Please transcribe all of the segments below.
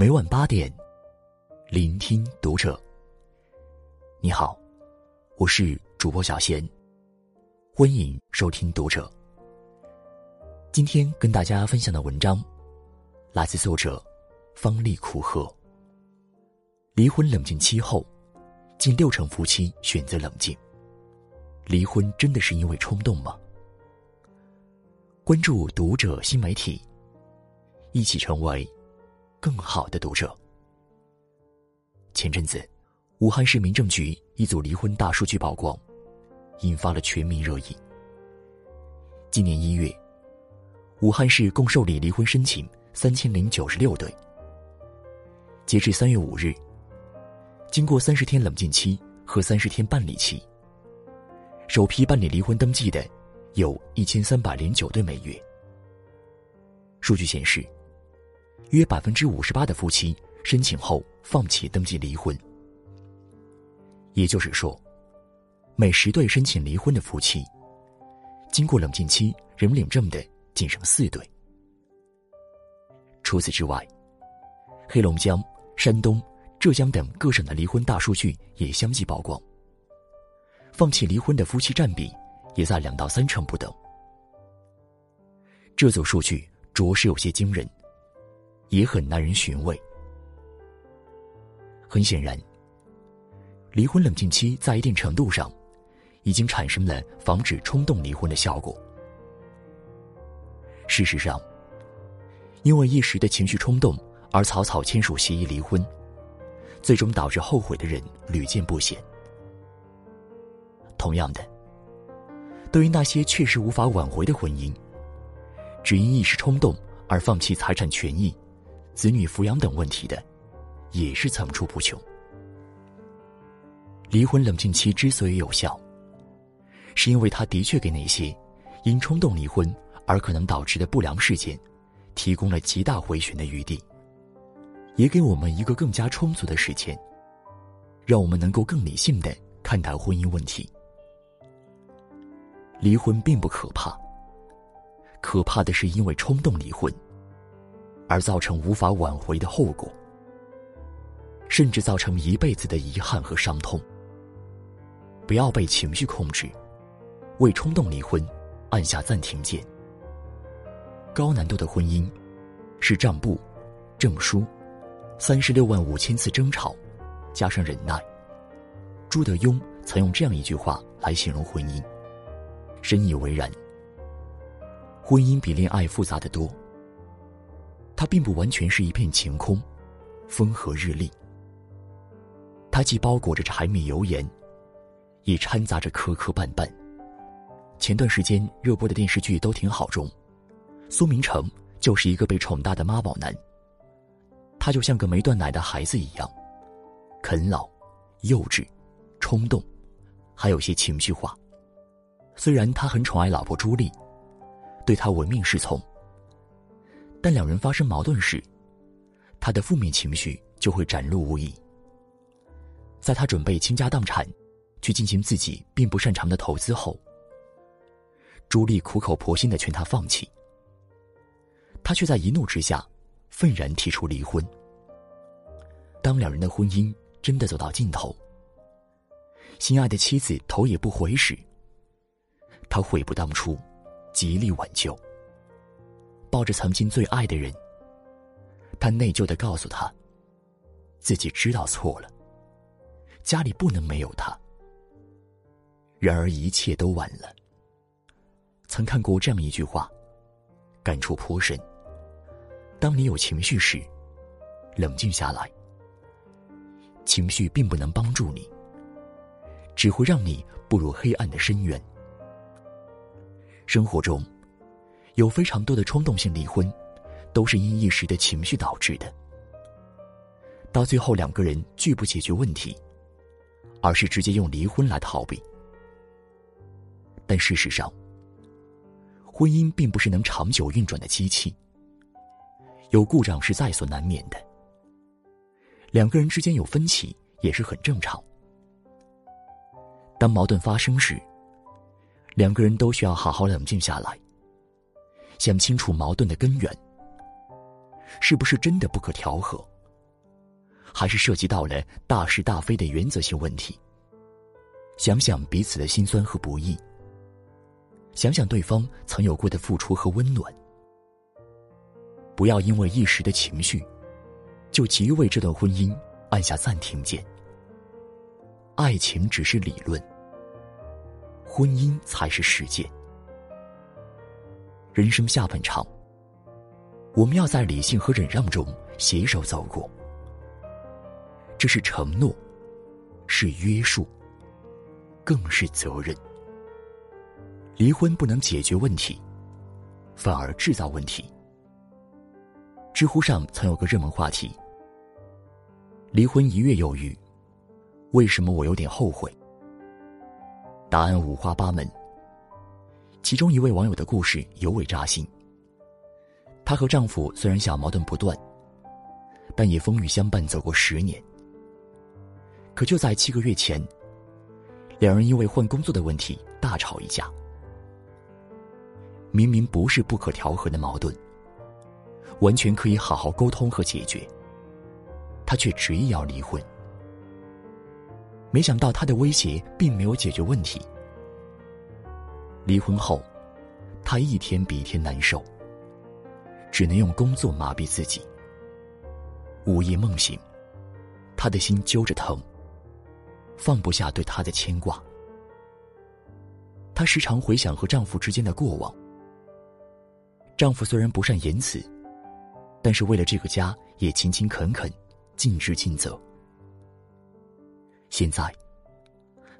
每晚八点，聆听读者。你好，我是主播小贤，欢迎收听读者。今天跟大家分享的文章，来自作者方丽苦荷。离婚冷静期后，近六成夫妻选择冷静。离婚真的是因为冲动吗？关注读者新媒体，一起成为。更好的读者。前阵子，武汉市民政局一组离婚大数据曝光，引发了全民热议。今年一月，武汉市共受理离婚申请三千零九十六对。截至三月五日，经过三十天冷静期和三十天办理期，首批办理离婚登记的有一千三百零九对每月。数据显示。约百分之五十八的夫妻申请后放弃登记离婚，也就是说，每十对申请离婚的夫妻，经过冷静期仍领证的仅剩四对。除此之外，黑龙江、山东、浙江等各省的离婚大数据也相继曝光，放弃离婚的夫妻占比也在两到三成不等。这组数据着实有些惊人。也很耐人寻味。很显然，离婚冷静期在一定程度上，已经产生了防止冲动离婚的效果。事实上，因为一时的情绪冲动而草草签署协议离婚，最终导致后悔的人屡见不鲜。同样的，对于那些确实无法挽回的婚姻，只因一时冲动而放弃财产权益。子女抚养等问题的，也是层出不穷。离婚冷静期之所以有效，是因为它的确给那些因冲动离婚而可能导致的不良事件，提供了极大回旋的余地，也给我们一个更加充足的时间，让我们能够更理性的看待婚姻问题。离婚并不可怕，可怕的是因为冲动离婚。而造成无法挽回的后果，甚至造成一辈子的遗憾和伤痛。不要被情绪控制，为冲动离婚按下暂停键。高难度的婚姻，是账簿、证书、三十六万五千次争吵，加上忍耐。朱德庸曾用这样一句话来形容婚姻，深以为然。婚姻比恋爱复杂的多。它并不完全是一片晴空，风和日丽。它既包裹着柴米油盐，也掺杂着磕磕绊绊。前段时间热播的电视剧都挺好中，苏明成就是一个被宠大的妈宝男。他就像个没断奶的孩子一样，啃老、幼稚、冲动，还有些情绪化。虽然他很宠爱老婆朱莉，对他唯命是从。但两人发生矛盾时，他的负面情绪就会展露无遗。在他准备倾家荡产，去进行自己并不擅长的投资后，朱莉苦口婆心的劝他放弃，他却在一怒之下，愤然提出离婚。当两人的婚姻真的走到尽头，心爱的妻子头也不回时，他悔不当初，极力挽救。抱着曾经最爱的人，他内疚的告诉他：“自己知道错了，家里不能没有他。”然而一切都晚了。曾看过这样一句话，感触颇深。当你有情绪时，冷静下来。情绪并不能帮助你，只会让你步入黑暗的深渊。生活中。有非常多的冲动性离婚，都是因一时的情绪导致的。到最后，两个人拒不解决问题，而是直接用离婚来逃避。但事实上，婚姻并不是能长久运转的机器，有故障是在所难免的。两个人之间有分歧也是很正常。当矛盾发生时，两个人都需要好好冷静下来。想清楚矛盾的根源，是不是真的不可调和，还是涉及到了大是大非的原则性问题。想想彼此的辛酸和不易，想想对方曾有过的付出和温暖，不要因为一时的情绪，就急于为这段婚姻按下暂停键。爱情只是理论，婚姻才是实践。人生下半场，我们要在理性和忍让中携手走过。这是承诺，是约束，更是责任。离婚不能解决问题，反而制造问题。知乎上曾有个热门话题：离婚一月有余，为什么我有点后悔？答案五花八门。其中一位网友的故事尤为扎心。她和丈夫虽然小矛盾不断，但也风雨相伴走过十年。可就在七个月前，两人因为换工作的问题大吵一架。明明不是不可调和的矛盾，完全可以好好沟通和解决，他却执意要离婚。没想到他的威胁并没有解决问题。离婚后，他一天比一天难受，只能用工作麻痹自己。午夜梦醒，他的心揪着疼。放不下对他的牵挂，她时常回想和丈夫之间的过往。丈夫虽然不善言辞，但是为了这个家也勤勤恳恳、尽职尽责。现在，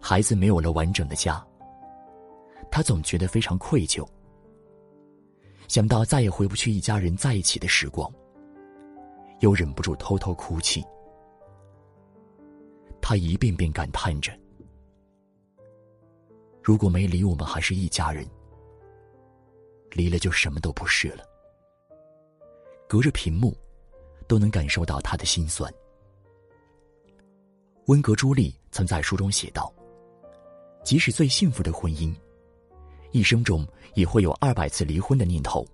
孩子没有了完整的家，他总觉得非常愧疚。想到再也回不去一家人在一起的时光，又忍不住偷偷哭泣。他一遍遍感叹着：“如果没离，我们还是一家人；离了，就什么都不是了。”隔着屏幕，都能感受到他的心酸。温格朱莉曾在书中写道：“即使最幸福的婚姻，一生中也会有二百次离婚的念头，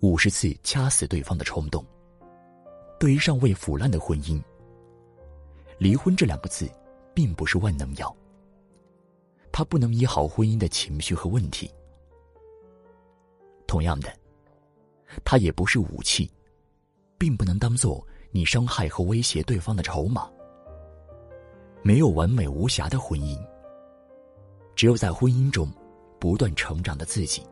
五十次掐死对方的冲动。对于尚未腐烂的婚姻。”离婚这两个字，并不是万能药。它不能医好婚姻的情绪和问题。同样的，它也不是武器，并不能当做你伤害和威胁对方的筹码。没有完美无瑕的婚姻，只有在婚姻中不断成长的自己。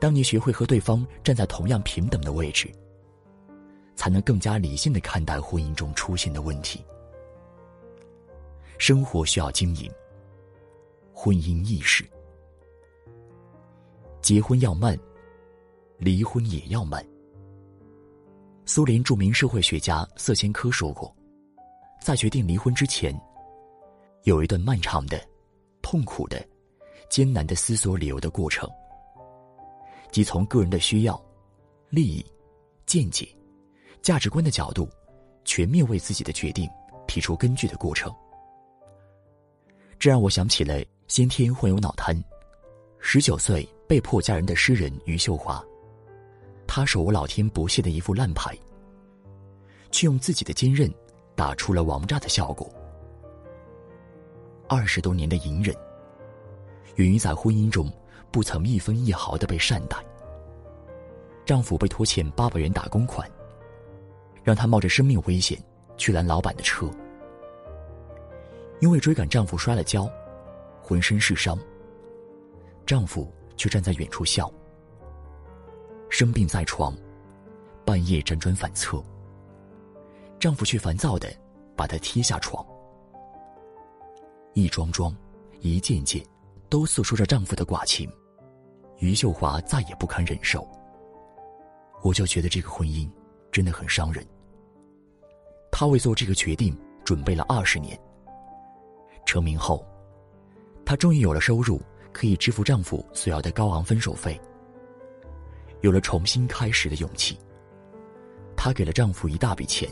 当你学会和对方站在同样平等的位置。才能更加理性的看待婚姻中出现的问题。生活需要经营，婚姻亦是。结婚要慢，离婚也要慢。苏联著名社会学家瑟千科说过，在决定离婚之前，有一段漫长的、痛苦的、艰难的思索理由的过程，即从个人的需要、利益、见解。价值观的角度，全面为自己的决定提出根据的过程。这让我想起了先天患有脑瘫、十九岁被迫嫁人的诗人余秀华。他手握老天不屑的一副烂牌，却用自己的坚韧打出了王炸的效果。二十多年的隐忍，源于在婚姻中不曾一分一毫的被善待。丈夫被拖欠八百元打工款。让她冒着生命危险去拦老板的车，因为追赶丈夫摔了跤，浑身是伤。丈夫却站在远处笑。生病在床，半夜辗转反侧，丈夫却烦躁的把她踢下床。一桩桩，一件件，都诉说着丈夫的寡情。于秀华再也不堪忍受。我就觉得这个婚姻真的很伤人。她为做这个决定准备了二十年。成名后，她终于有了收入，可以支付丈夫所要的高昂分手费。有了重新开始的勇气，她给了丈夫一大笔钱，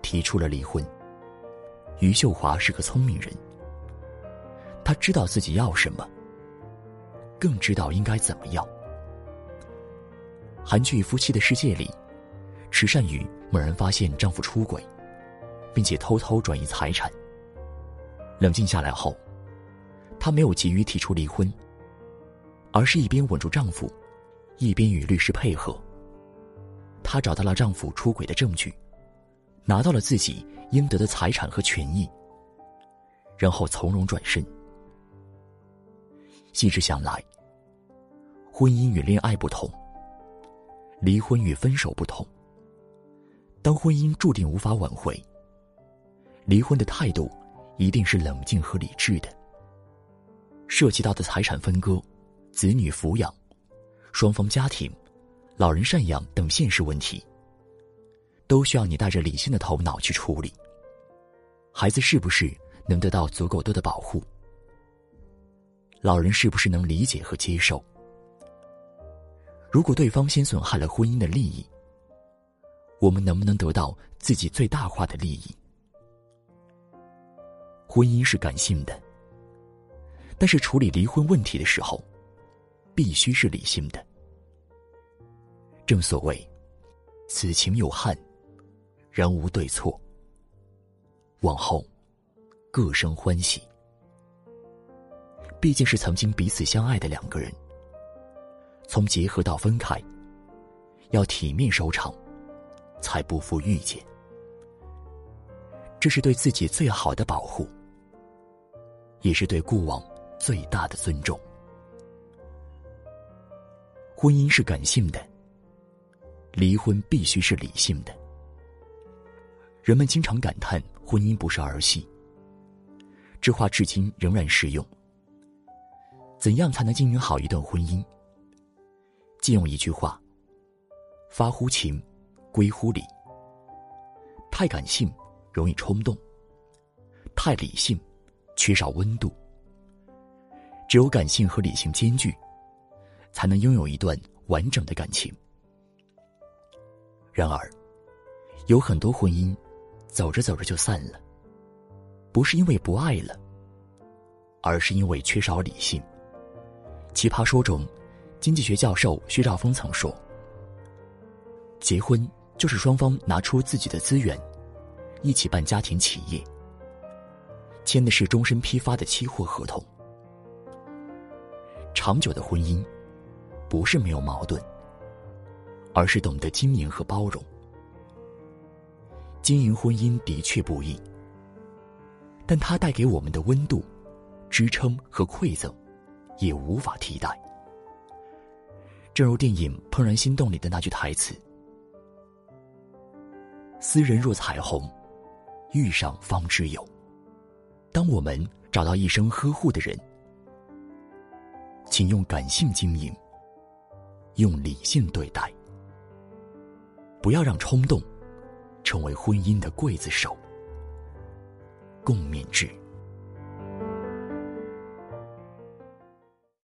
提出了离婚。于秀华是个聪明人，她知道自己要什么，更知道应该怎么要。韩剧《夫妻的世界》里，池善宇。猛然发现丈夫出轨，并且偷偷转移财产。冷静下来后，她没有急于提出离婚，而是一边稳住丈夫，一边与律师配合。她找到了丈夫出轨的证据，拿到了自己应得的财产和权益，然后从容转身。细致想来，婚姻与恋爱不同，离婚与分手不同。当婚姻注定无法挽回，离婚的态度一定是冷静和理智的。涉及到的财产分割、子女抚养、双方家庭、老人赡养等现实问题，都需要你带着理性的头脑去处理。孩子是不是能得到足够多的保护？老人是不是能理解和接受？如果对方先损害了婚姻的利益，我们能不能得到自己最大化的利益？婚姻是感性的，但是处理离婚问题的时候，必须是理性的。正所谓，此情有憾，然无对错。往后，各生欢喜。毕竟是曾经彼此相爱的两个人，从结合到分开，要体面收场，才不负遇见。这是对自己最好的保护，也是对过往最大的尊重。婚姻是感性的，离婚必须是理性的。人们经常感叹婚姻不是儿戏，这话至今仍然适用。怎样才能经营好一段婚姻？借用一句话：“发乎情，归乎理。”太感性容易冲动，太理性缺少温度。只有感性和理性兼具，才能拥有一段完整的感情。然而，有很多婚姻走着走着就散了，不是因为不爱了，而是因为缺少理性。奇葩说中，经济学教授薛兆丰曾说：“结婚就是双方拿出自己的资源，一起办家庭企业，签的是终身批发的期货合同。长久的婚姻，不是没有矛盾，而是懂得经营和包容。经营婚姻的确不易，但它带给我们的温度、支撑和馈赠。”也无法替代。正如电影《怦然心动》里的那句台词：“斯人若彩虹，遇上方知有。”当我们找到一生呵护的人，请用感性经营，用理性对待，不要让冲动成为婚姻的刽子手。共勉之。